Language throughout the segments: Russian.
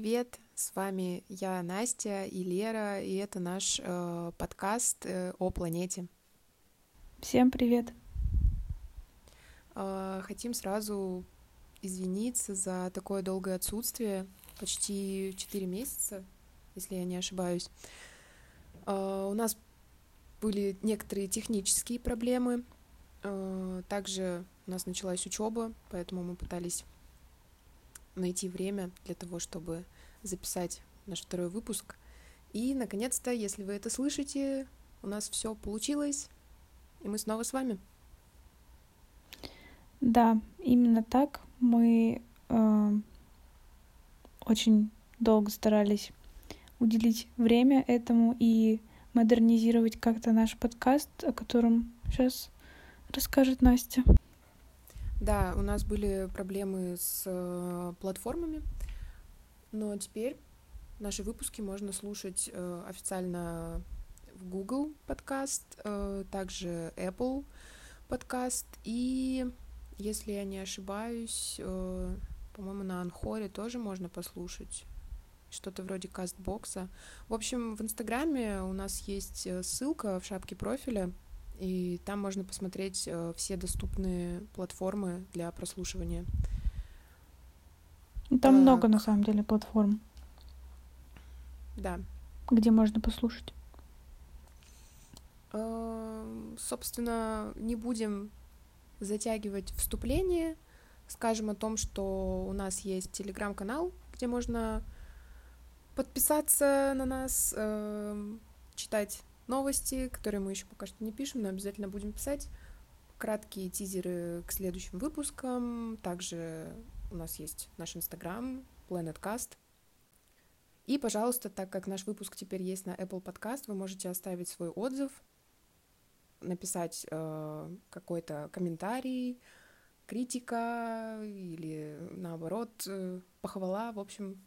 привет! С вами я, Настя и Лера, и это наш э, подкаст э, о планете. Всем привет! Э, хотим сразу извиниться за такое долгое отсутствие, почти 4 месяца, если я не ошибаюсь. Э, у нас были некоторые технические проблемы, э, также у нас началась учеба, поэтому мы пытались найти время для того, чтобы записать наш второй выпуск. И, наконец-то, если вы это слышите, у нас все получилось, и мы снова с вами. Да, именно так. Мы э, очень долго старались уделить время этому и модернизировать как-то наш подкаст, о котором сейчас расскажет Настя. Да, у нас были проблемы с э, платформами, но теперь наши выпуски можно слушать э, официально в Google подкаст, э, также Apple подкаст и, если я не ошибаюсь, по-моему, на Анхоре тоже можно послушать что-то вроде кастбокса. В общем, в Инстаграме у нас есть ссылка в шапке профиля, и там можно посмотреть э, все доступные платформы для прослушивания. Там так. много, на самом деле, платформ. Да. Где можно послушать. Э, собственно, не будем затягивать вступление. Скажем о том, что у нас есть телеграм-канал, где можно подписаться на нас, э, читать новости, которые мы еще пока что не пишем, но обязательно будем писать. Краткие тизеры к следующим выпускам. Также у нас есть наш инстаграм, PlanetCast. И, пожалуйста, так как наш выпуск теперь есть на Apple Podcast, вы можете оставить свой отзыв, написать э, какой-то комментарий, критика или, наоборот, э, похвала. В общем,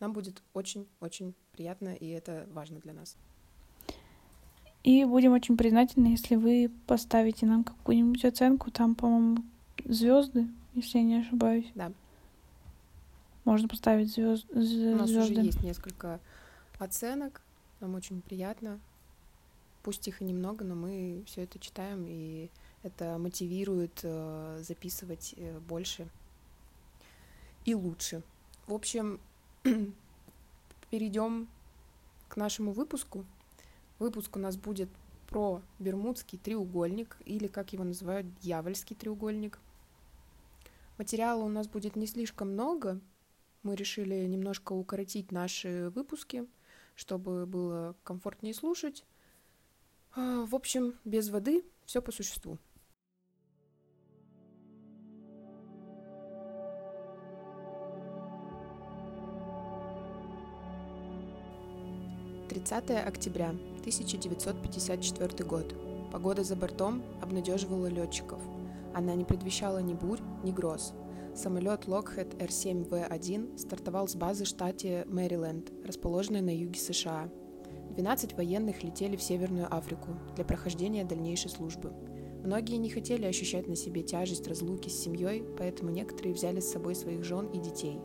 нам будет очень-очень приятно, и это важно для нас. И будем очень признательны, если вы поставите нам какую-нибудь оценку. Там, по-моему, звезды, если я не ошибаюсь. Да. Можно поставить звезд... звезды. У нас уже есть несколько оценок. Нам очень приятно. Пусть их и немного, но мы все это читаем, и это мотивирует э, записывать э, больше и лучше. В общем, перейдем к нашему выпуску. Выпуск у нас будет про Бермудский треугольник, или, как его называют, дьявольский треугольник. Материала у нас будет не слишком много. Мы решили немножко укоротить наши выпуски, чтобы было комфортнее слушать. А, в общем, без воды, все по существу. 30 октября 1954 год. Погода за бортом обнадеживала летчиков. Она не предвещала ни бурь, ни гроз. Самолет Lockheed R-7V1 стартовал с базы в штате Мэриленд, расположенной на юге США. 12 военных летели в Северную Африку для прохождения дальнейшей службы. Многие не хотели ощущать на себе тяжесть разлуки с семьей, поэтому некоторые взяли с собой своих жен и детей.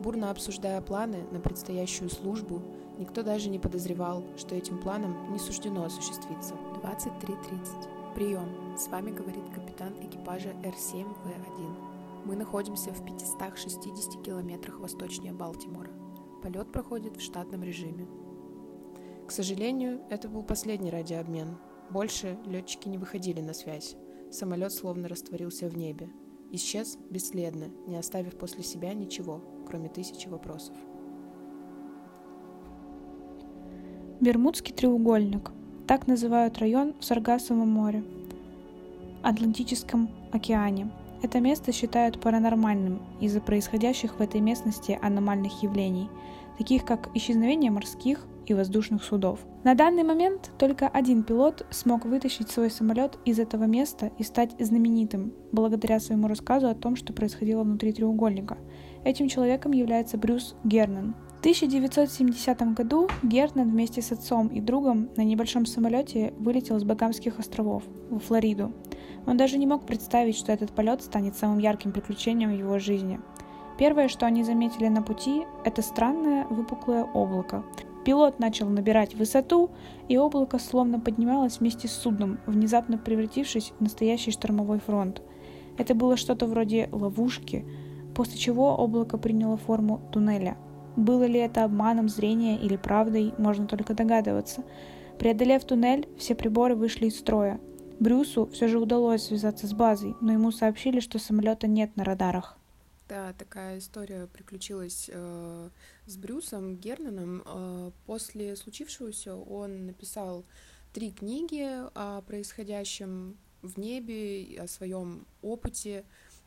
Бурно обсуждая планы на предстоящую службу, Никто даже не подозревал, что этим планом не суждено осуществиться. 23.30. Прием. С вами говорит капитан экипажа Р-7В1. Мы находимся в 560 километрах восточнее Балтимора. Полет проходит в штатном режиме. К сожалению, это был последний радиообмен. Больше летчики не выходили на связь. Самолет словно растворился в небе. Исчез бесследно, не оставив после себя ничего, кроме тысячи вопросов. Бермудский треугольник. Так называют район в Саргассовом море, Атлантическом океане. Это место считают паранормальным из-за происходящих в этой местности аномальных явлений, таких как исчезновение морских и воздушных судов. На данный момент только один пилот смог вытащить свой самолет из этого места и стать знаменитым благодаря своему рассказу о том, что происходило внутри треугольника. Этим человеком является Брюс Гернан, 1970 году Гертнан вместе с отцом и другом на небольшом самолете вылетел с Багамских островов в Флориду. Он даже не мог представить, что этот полет станет самым ярким приключением в его жизни. Первое, что они заметили на пути, это странное выпуклое облако. Пилот начал набирать высоту, и облако словно поднималось вместе с судном, внезапно превратившись в настоящий штормовой фронт. Это было что-то вроде ловушки, после чего облако приняло форму туннеля. Было ли это обманом зрения или правдой, можно только догадываться. Преодолев туннель, все приборы вышли из строя. Брюсу все же удалось связаться с базой, но ему сообщили, что самолета нет на радарах. Да, такая история приключилась э, с Брюсом Гернаном. Э, после случившегося он написал три книги о происходящем в небе, о своем опыте.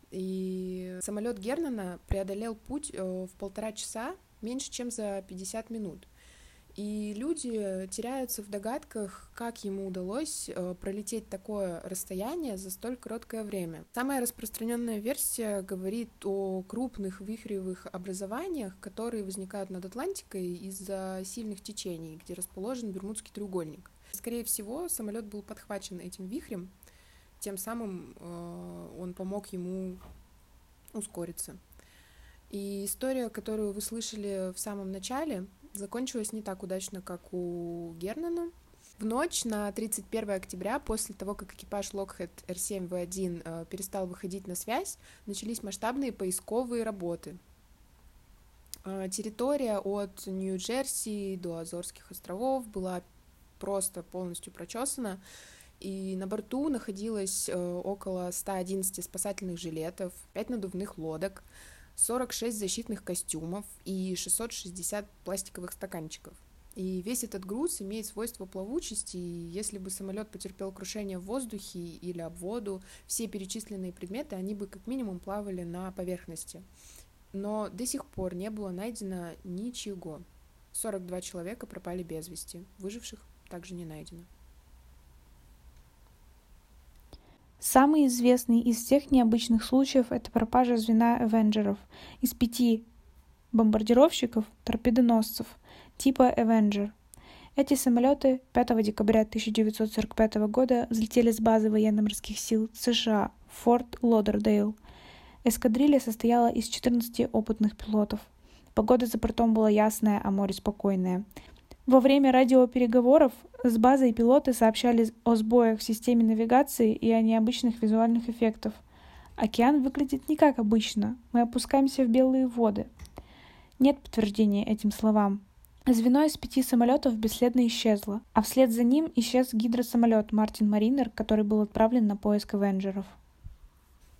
И самолет Гернана преодолел путь э, в полтора часа меньше, чем за 50 минут. И люди теряются в догадках, как ему удалось э, пролететь такое расстояние за столь короткое время. Самая распространенная версия говорит о крупных вихревых образованиях, которые возникают над Атлантикой из-за сильных течений, где расположен Бермудский треугольник. Скорее всего, самолет был подхвачен этим вихрем, тем самым э, он помог ему ускориться. И история, которую вы слышали в самом начале, закончилась не так удачно, как у Гернана. В ночь на 31 октября, после того, как экипаж Lockheed R7V1 э, перестал выходить на связь, начались масштабные поисковые работы. Э, территория от Нью-Джерси до Азорских островов была просто полностью прочесана, и на борту находилось э, около 111 спасательных жилетов, 5 надувных лодок, 46 защитных костюмов и 660 пластиковых стаканчиков. И весь этот груз имеет свойство плавучести, и если бы самолет потерпел крушение в воздухе или об воду, все перечисленные предметы, они бы как минимум плавали на поверхности. Но до сих пор не было найдено ничего. 42 человека пропали без вести, выживших также не найдено. Самый известный из всех необычных случаев – это пропажа звена Авенджеров из пяти бомбардировщиков, торпедоносцев типа Avenger. Эти самолеты 5 декабря 1945 года взлетели с базы военно-морских сил США в Форт Лодердейл. Эскадрилья состояла из 14 опытных пилотов. Погода за бортом была ясная, а море спокойное. Во время радиопереговоров с базой пилоты сообщали о сбоях в системе навигации и о необычных визуальных эффектах. Океан выглядит не как обычно. Мы опускаемся в белые воды. Нет подтверждения этим словам. Звено из пяти самолетов бесследно исчезло, а вслед за ним исчез гидросамолет Мартин Маринер, который был отправлен на поиск Авенджеров.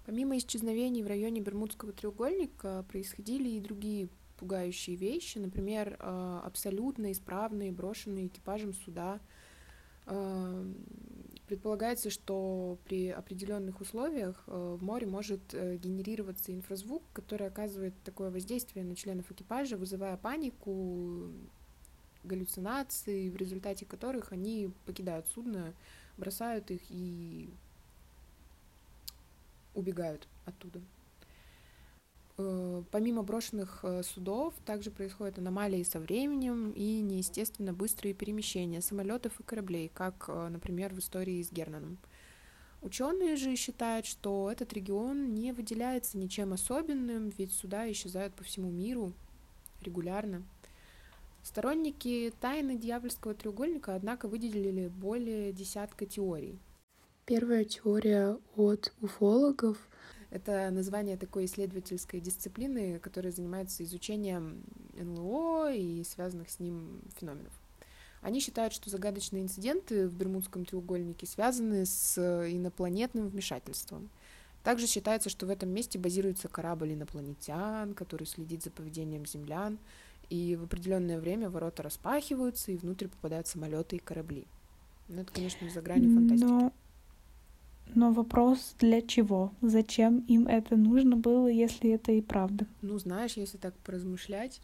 Помимо исчезновений в районе Бермудского треугольника происходили и другие пугающие вещи, например, э, абсолютно исправные, брошенные экипажем суда. Э, предполагается, что при определенных условиях э, в море может генерироваться инфразвук, который оказывает такое воздействие на членов экипажа, вызывая панику, галлюцинации, в результате которых они покидают судно, бросают их и убегают оттуда. Э, помимо брошенных э, судов, также происходят аномалии со временем и неестественно быстрые перемещения самолетов и кораблей, как, э, например, в истории с Гернаном. Ученые же считают, что этот регион не выделяется ничем особенным, ведь суда исчезают по всему миру регулярно. Сторонники тайны дьявольского треугольника, однако, выделили более десятка теорий. Первая теория от уфологов — это название такой исследовательской дисциплины, которая занимается изучением НЛО и связанных с ним феноменов. Они считают, что загадочные инциденты в Бермудском треугольнике связаны с инопланетным вмешательством. Также считается, что в этом месте базируется корабль инопланетян, который следит за поведением землян, и в определенное время ворота распахиваются, и внутрь попадают самолеты и корабли. Ну, это, конечно, за гранью фантастики. Но но вопрос для чего? Зачем им это нужно было, если это и правда? Ну, знаешь, если так поразмышлять,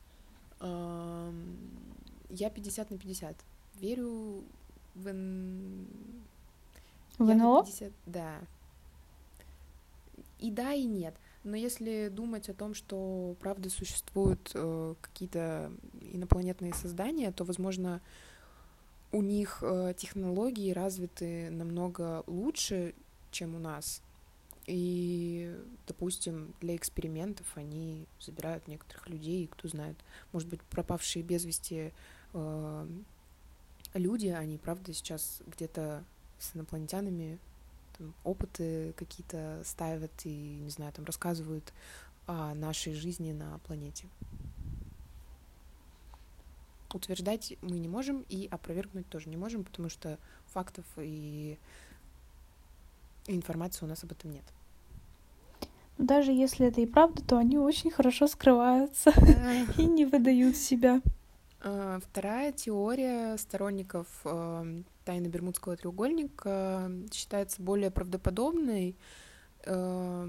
я 50 на 50. Верю в... В НЛО? 50... Да. И да, и нет. Но если думать о том, что правда существуют э, какие-то инопланетные создания, то, возможно, у них э, технологии развиты намного лучше, чем у нас. И, допустим, для экспериментов они забирают некоторых людей, кто знает, может быть, пропавшие без вести э, люди, они, правда, сейчас где-то с инопланетянами там, опыты какие-то ставят и, не знаю, там рассказывают о нашей жизни на планете. Утверждать мы не можем и опровергнуть тоже не можем, потому что фактов и информации у нас об этом нет. Даже если это и правда, то они очень хорошо скрываются и не выдают себя. А, вторая теория сторонников э, тайны Бермудского треугольника считается более правдоподобной. Э,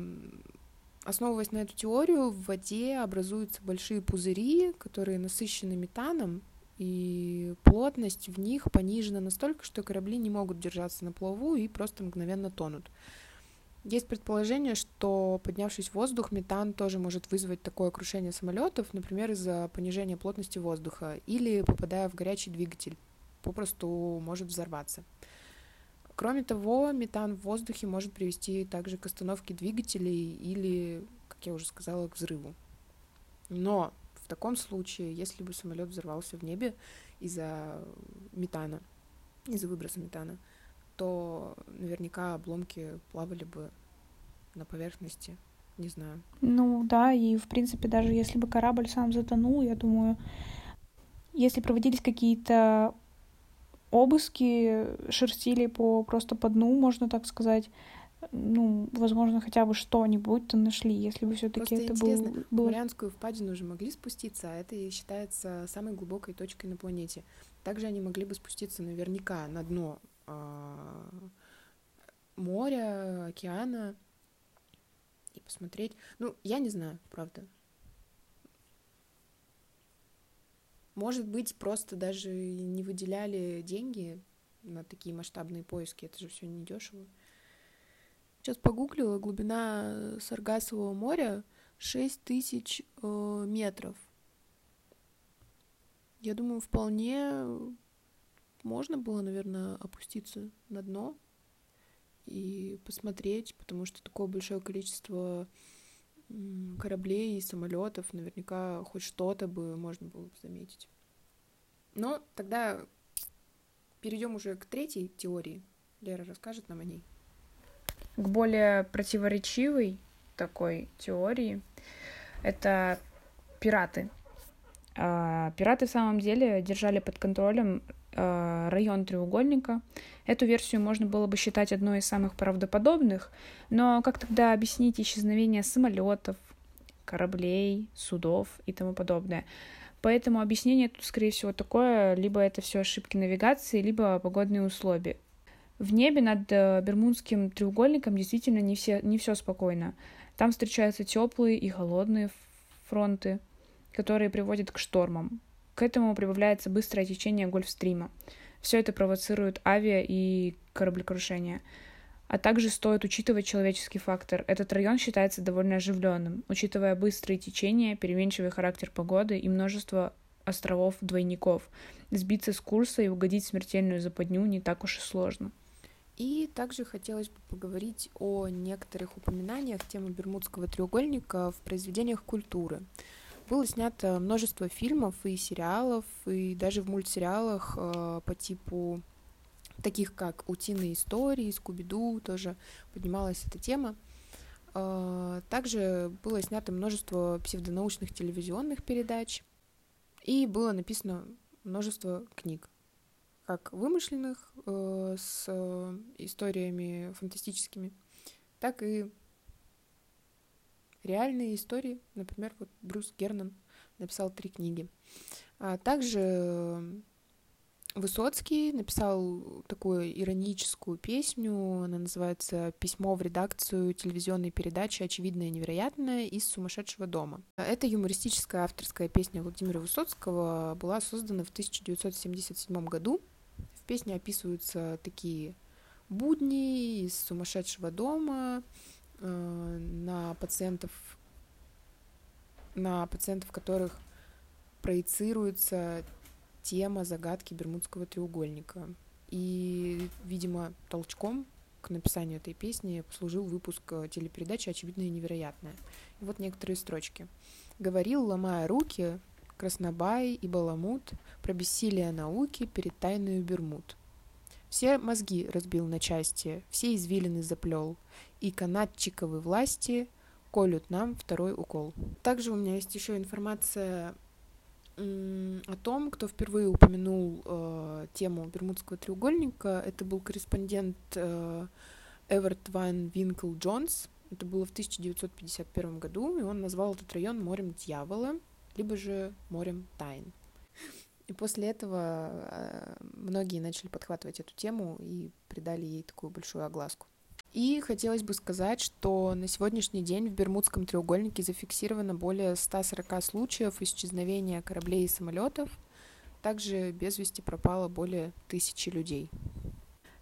основываясь на эту теорию, в воде образуются большие пузыри, которые насыщены метаном, и плотность в них понижена настолько, что корабли не могут держаться на плаву и просто мгновенно тонут. Есть предположение, что поднявшись в воздух, метан тоже может вызвать такое крушение самолетов, например, из-за понижения плотности воздуха или попадая в горячий двигатель, попросту может взорваться. Кроме того, метан в воздухе может привести также к остановке двигателей или, как я уже сказала, к взрыву. Но таком случае, если бы самолет взорвался в небе из-за метана, из-за выброса метана, то наверняка обломки плавали бы на поверхности. Не знаю. Ну да, и в принципе, даже если бы корабль сам затонул, я думаю, если проводились какие-то обыски, шерстили по просто по дну, можно так сказать, ну, возможно, хотя бы что-нибудь-то нашли, если бы все-таки это интересно, был, было... Марианскую впадину уже могли спуститься, а это и считается самой глубокой точкой на планете. Также они могли бы спуститься наверняка на дно а, моря, океана и посмотреть. Ну, я не знаю, правда. Может быть, просто даже не выделяли деньги на такие масштабные поиски. Это же все недешево. Сейчас погуглила, глубина Саргасового моря 6 тысяч э, метров. Я думаю, вполне можно было, наверное, опуститься на дно и посмотреть, потому что такое большое количество кораблей и самолетов, наверняка хоть что-то бы можно было бы заметить. Но тогда перейдем уже к третьей теории. Лера расскажет нам о ней. К более противоречивой такой теории это пираты. А, пираты в самом деле держали под контролем Э, район треугольника. Эту версию можно было бы считать одной из самых правдоподобных, но как тогда объяснить исчезновение самолетов, кораблей, судов и тому подобное? Поэтому объяснение тут, скорее всего, такое, либо это все ошибки навигации, либо погодные условия. В небе над э, Бермудским треугольником действительно не все, не все спокойно. Там встречаются теплые и холодные фронты, которые приводят к штормам. К этому прибавляется быстрое течение Гольфстрима. Все это провоцирует авиа и кораблекрушения. А также стоит учитывать человеческий фактор. Этот район считается довольно оживленным, учитывая быстрые течения, переменчивый характер погоды и множество островов-двойников. Сбиться с курса и угодить в смертельную западню не так уж и сложно. И также хотелось бы поговорить о некоторых упоминаниях темы Бермудского треугольника в произведениях культуры. Было снято множество фильмов и сериалов, и даже в мультсериалах э, по типу таких как «Утиные истории», «Скуби-Ду» тоже поднималась эта тема. Э, также было снято множество псевдонаучных телевизионных передач, и было написано множество книг, как вымышленных, э, с историями фантастическими, так и реальные истории. Например, вот Брюс Гернан написал три книги. А также Высоцкий написал такую ироническую песню, она называется «Письмо в редакцию телевизионной передачи «Очевидное и невероятное» из «Сумасшедшего дома». Эта юмористическая авторская песня Владимира Высоцкого была создана в 1977 году. Песне описываются такие будни из «Сумасшедшего дома», Э, на пациентов, на пациентов, которых проецируется тема загадки Бермудского треугольника. И, видимо, толчком к написанию этой песни послужил выпуск э, телепередачи «Очевидное и невероятное». И вот некоторые строчки. «Говорил, ломая руки, Краснобай и Баламут про бессилие науки перед тайною Бермуд. Все мозги разбил на части, все извилины заплел, и канатчиковы власти колют нам второй укол. Также у меня есть еще информация о том, кто впервые упомянул э, тему Бермудского треугольника. Это был корреспондент э, Эверт Ван Винкл Джонс. Это было в 1951 году, и он назвал этот район морем дьявола, либо же морем тайн. И после этого э, многие начали подхватывать эту тему и придали ей такую большую огласку. И хотелось бы сказать, что на сегодняшний день в Бермудском треугольнике зафиксировано более 140 случаев исчезновения кораблей и самолетов. Также без вести пропало более тысячи людей.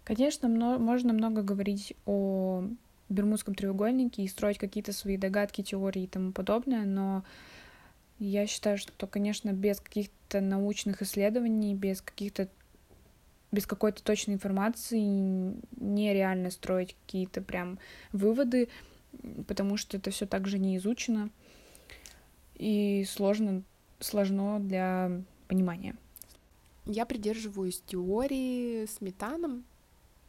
Конечно, можно много говорить о Бермудском треугольнике и строить какие-то свои догадки, теории и тому подобное, но я считаю, что, конечно, без каких-то научных исследований, без каких-то без какой-то точной информации нереально строить какие-то прям выводы, потому что это все также не изучено и сложно, сложно для понимания. Я придерживаюсь теории с метаном.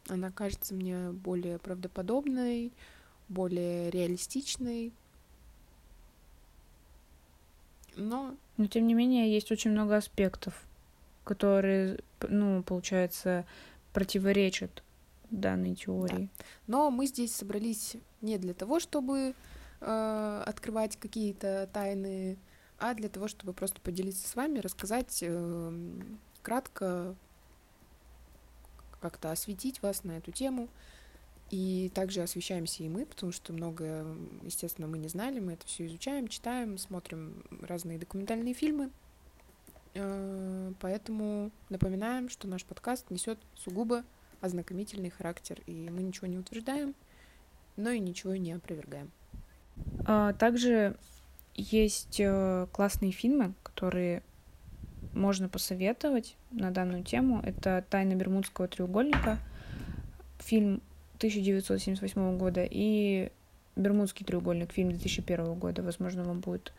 Она кажется мне более правдоподобной, более реалистичной. Но... Но тем не менее есть очень много аспектов, которые ну, получается, противоречат данной теории. Да. Но мы здесь собрались не для того, чтобы э, открывать какие-то тайны, а для того, чтобы просто поделиться с вами, рассказать э, кратко, как-то осветить вас на эту тему. И также освещаемся и мы, потому что многое, естественно, мы не знали, мы это все изучаем, читаем, смотрим разные документальные фильмы. Э, поэтому напоминаем, что наш подкаст несет сугубо ознакомительный характер, и мы ничего не утверждаем, но и ничего не опровергаем. А, также есть э, классные фильмы, которые можно посоветовать на данную тему. Это «Тайна Бермудского треугольника», фильм 1978 года, и «Бермудский треугольник», фильм 2001 года. Возможно, вам будет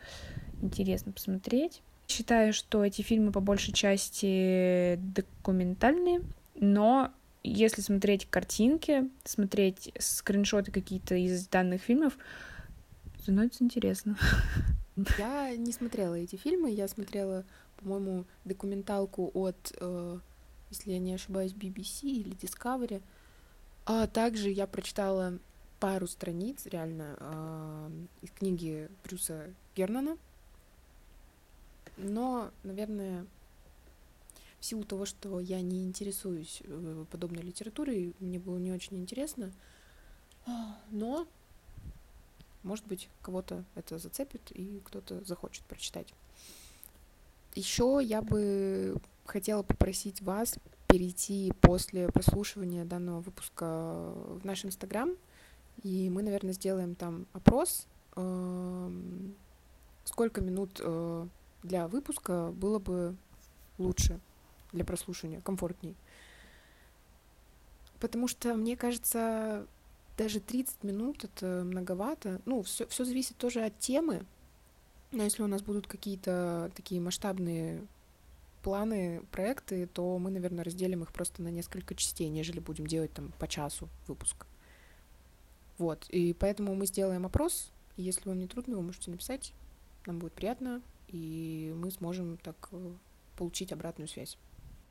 интересно посмотреть. Считаю, что эти фильмы по большей части документальные, но если смотреть картинки, смотреть скриншоты какие-то из данных фильмов, становится интересно. Я не смотрела эти фильмы, я смотрела, по-моему, документалку от, э, если я не ошибаюсь, BBC или Discovery. А также я прочитала пару страниц, реально, э, из книги Брюса Гернана но, наверное, в силу того, что я не интересуюсь э, подобной литературой, мне было не очень интересно. Но, может быть, кого-то это зацепит, и кто-то захочет прочитать. Еще я бы хотела попросить вас перейти после прослушивания данного выпуска в наш Инстаграм, и мы, наверное, сделаем там опрос, эм, сколько минут э, для выпуска было бы лучше для прослушивания, комфортней. Потому что, мне кажется, даже 30 минут это многовато. Ну, все, все зависит тоже от темы. Но если у нас будут какие-то такие масштабные планы, проекты, то мы, наверное, разделим их просто на несколько частей, нежели будем делать там по часу выпуск. Вот, и поэтому мы сделаем опрос, если вам не трудно, вы можете написать, нам будет приятно, и мы сможем так э, получить обратную связь.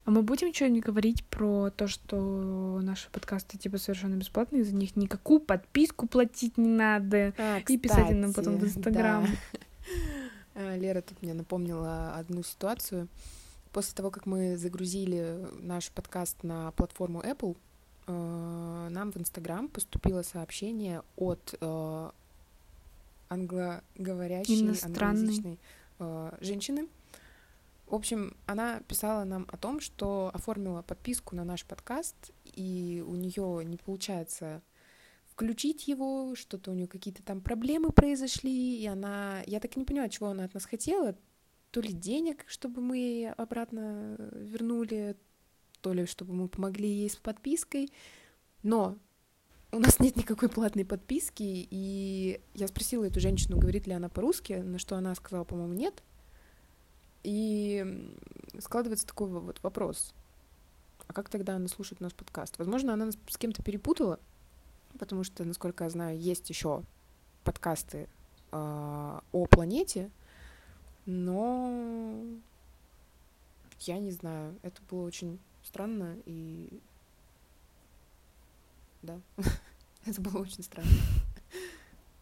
А мы будем что-нибудь говорить про то, что наши подкасты типа совершенно бесплатные, за них никакую подписку платить не надо. А, кстати, и писать нам потом в Инстаграм. Да. Лера тут мне напомнила одну ситуацию. После того, как мы загрузили наш подкаст на платформу Apple, э, нам в Инстаграм поступило сообщение от э, англоговорящей, англоязычной э, женщины. В общем, она писала нам о том, что оформила подписку на наш подкаст, и у нее не получается включить его, что-то у нее какие-то там проблемы произошли, и она, я так и не поняла, чего она от нас хотела, то ли денег, чтобы мы ей обратно вернули, то ли чтобы мы помогли ей с подпиской, но у нас нет никакой платной подписки, и я спросила эту женщину, говорит ли она по-русски, на что она сказала, по-моему, нет. И складывается такой вот вопрос. А как тогда она слушает наш подкаст? Возможно, она нас с кем-то перепутала, потому что, насколько я знаю, есть еще подкасты э, о планете, но я не знаю, это было очень странно и да, это было очень странно.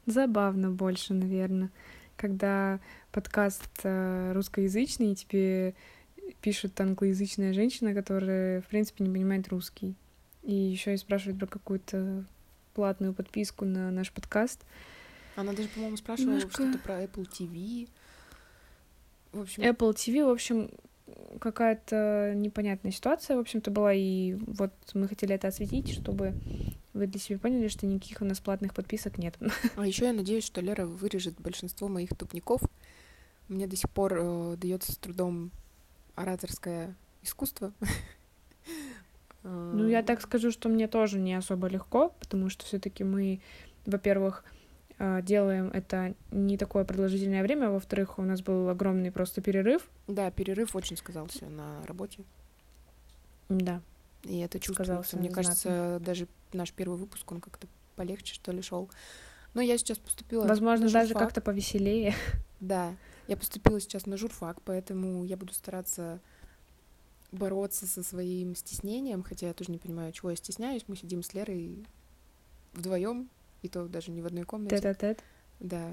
Забавно больше, наверное, когда подкаст э, русскоязычный, и тебе пишет англоязычная женщина, которая, в принципе, не понимает русский. И еще и спрашивает про какую-то платную подписку на наш подкаст. Она даже, по-моему, спрашивала Немножко... что-то про Apple TV. В общем... Apple TV, в общем, какая-то непонятная ситуация, в общем-то, была, и вот мы хотели это осветить, чтобы вы для себя поняли, что никаких у нас платных подписок нет. А еще я надеюсь, что Лера вырежет большинство моих тупников. Мне до сих пор э, дается с трудом ораторское искусство. Ну, я так скажу, что мне тоже не особо легко, потому что все-таки мы, во-первых, делаем это не такое продолжительное время, а во-вторых, у нас был огромный просто перерыв. Да, перерыв очень сказался на работе. Да. И это чувствуется. Мне знатно. кажется, даже наш первый выпуск, он как-то полегче, что ли, шел. Но я сейчас поступила. Возможно, даже как-то повеселее. Да. Я поступила сейчас на журфак, поэтому я буду стараться бороться со своим стеснением, хотя я тоже не понимаю, чего я стесняюсь. Мы сидим с Лерой вдвоем и то даже не в одной комнате. Тет-а-тет. Да.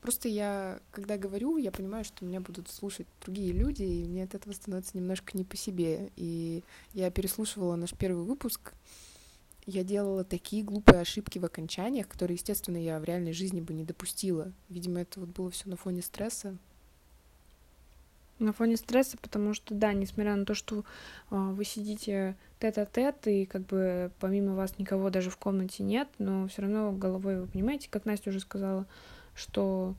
Просто я, когда говорю, я понимаю, что меня будут слушать другие люди, и мне от этого становится немножко не по себе. И я переслушивала наш первый выпуск, я делала такие глупые ошибки в окончаниях, которые, естественно, я в реальной жизни бы не допустила. Видимо, это вот было все на фоне стресса. На фоне стресса, потому что, да, несмотря на то, что э, вы сидите тет-а-тет, и как бы помимо вас никого даже в комнате нет, но все равно головой вы понимаете, как Настя уже сказала, что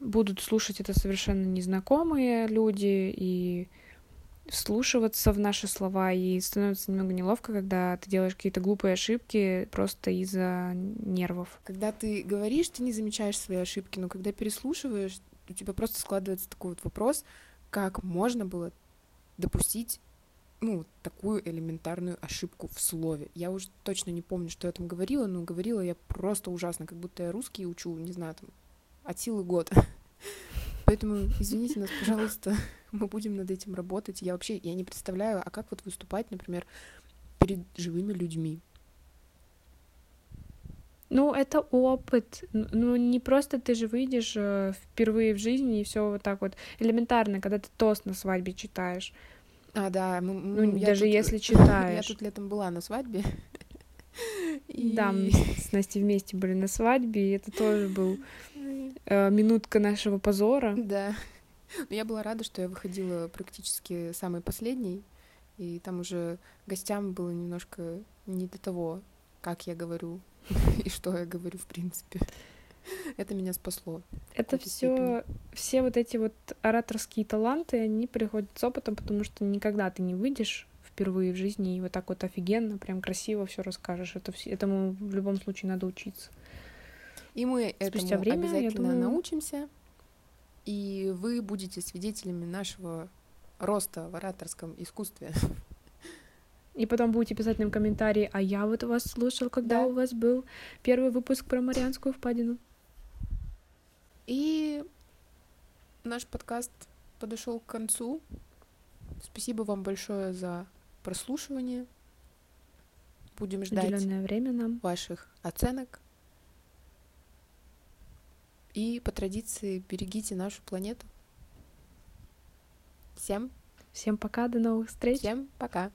будут слушать это совершенно незнакомые люди и вслушиваться в наши слова, и становится немного неловко, когда ты делаешь какие-то глупые ошибки просто из-за нервов. Когда ты говоришь, ты не замечаешь свои ошибки, но когда переслушиваешь, у тебя просто складывается такой вот вопрос — как можно было допустить ну, такую элементарную ошибку в слове. Я уже точно не помню, что я там говорила, но говорила я просто ужасно, как будто я русский учу, не знаю, там, от силы год. Поэтому извините нас, пожалуйста, мы будем над этим работать. Я вообще, я не представляю, а как вот выступать, например, перед живыми людьми. Ну, это опыт. Ну, не просто ты же выйдешь э, впервые в жизни и все вот так вот элементарно, когда ты тост на свадьбе читаешь. А, да. Мы, ну, даже тут, если читаешь. Я тут летом была на свадьбе. И... Да, мы с Настей вместе были на свадьбе, и это тоже был э, минутка нашего позора. Да. Но я была рада, что я выходила практически самой последней, и там уже гостям было немножко не до того, как я говорю и что я говорю, в принципе. Это меня спасло. Это все, все вот эти вот ораторские таланты, они приходят с опытом, потому что никогда ты не выйдешь впервые в жизни и вот так вот офигенно, прям красиво все расскажешь. Это этому в любом случае надо учиться. И мы Спустя этому время, обязательно думаю... научимся, и вы будете свидетелями нашего роста в ораторском искусстве. И потом будете писать нам комментарии, а я вот вас слушал, когда да. у вас был первый выпуск про Марианскую впадину. И наш подкаст подошел к концу. Спасибо вам большое за прослушивание. Будем ждать время нам. ваших оценок. И по традиции берегите нашу планету. Всем. Всем пока, до новых встреч. Всем пока.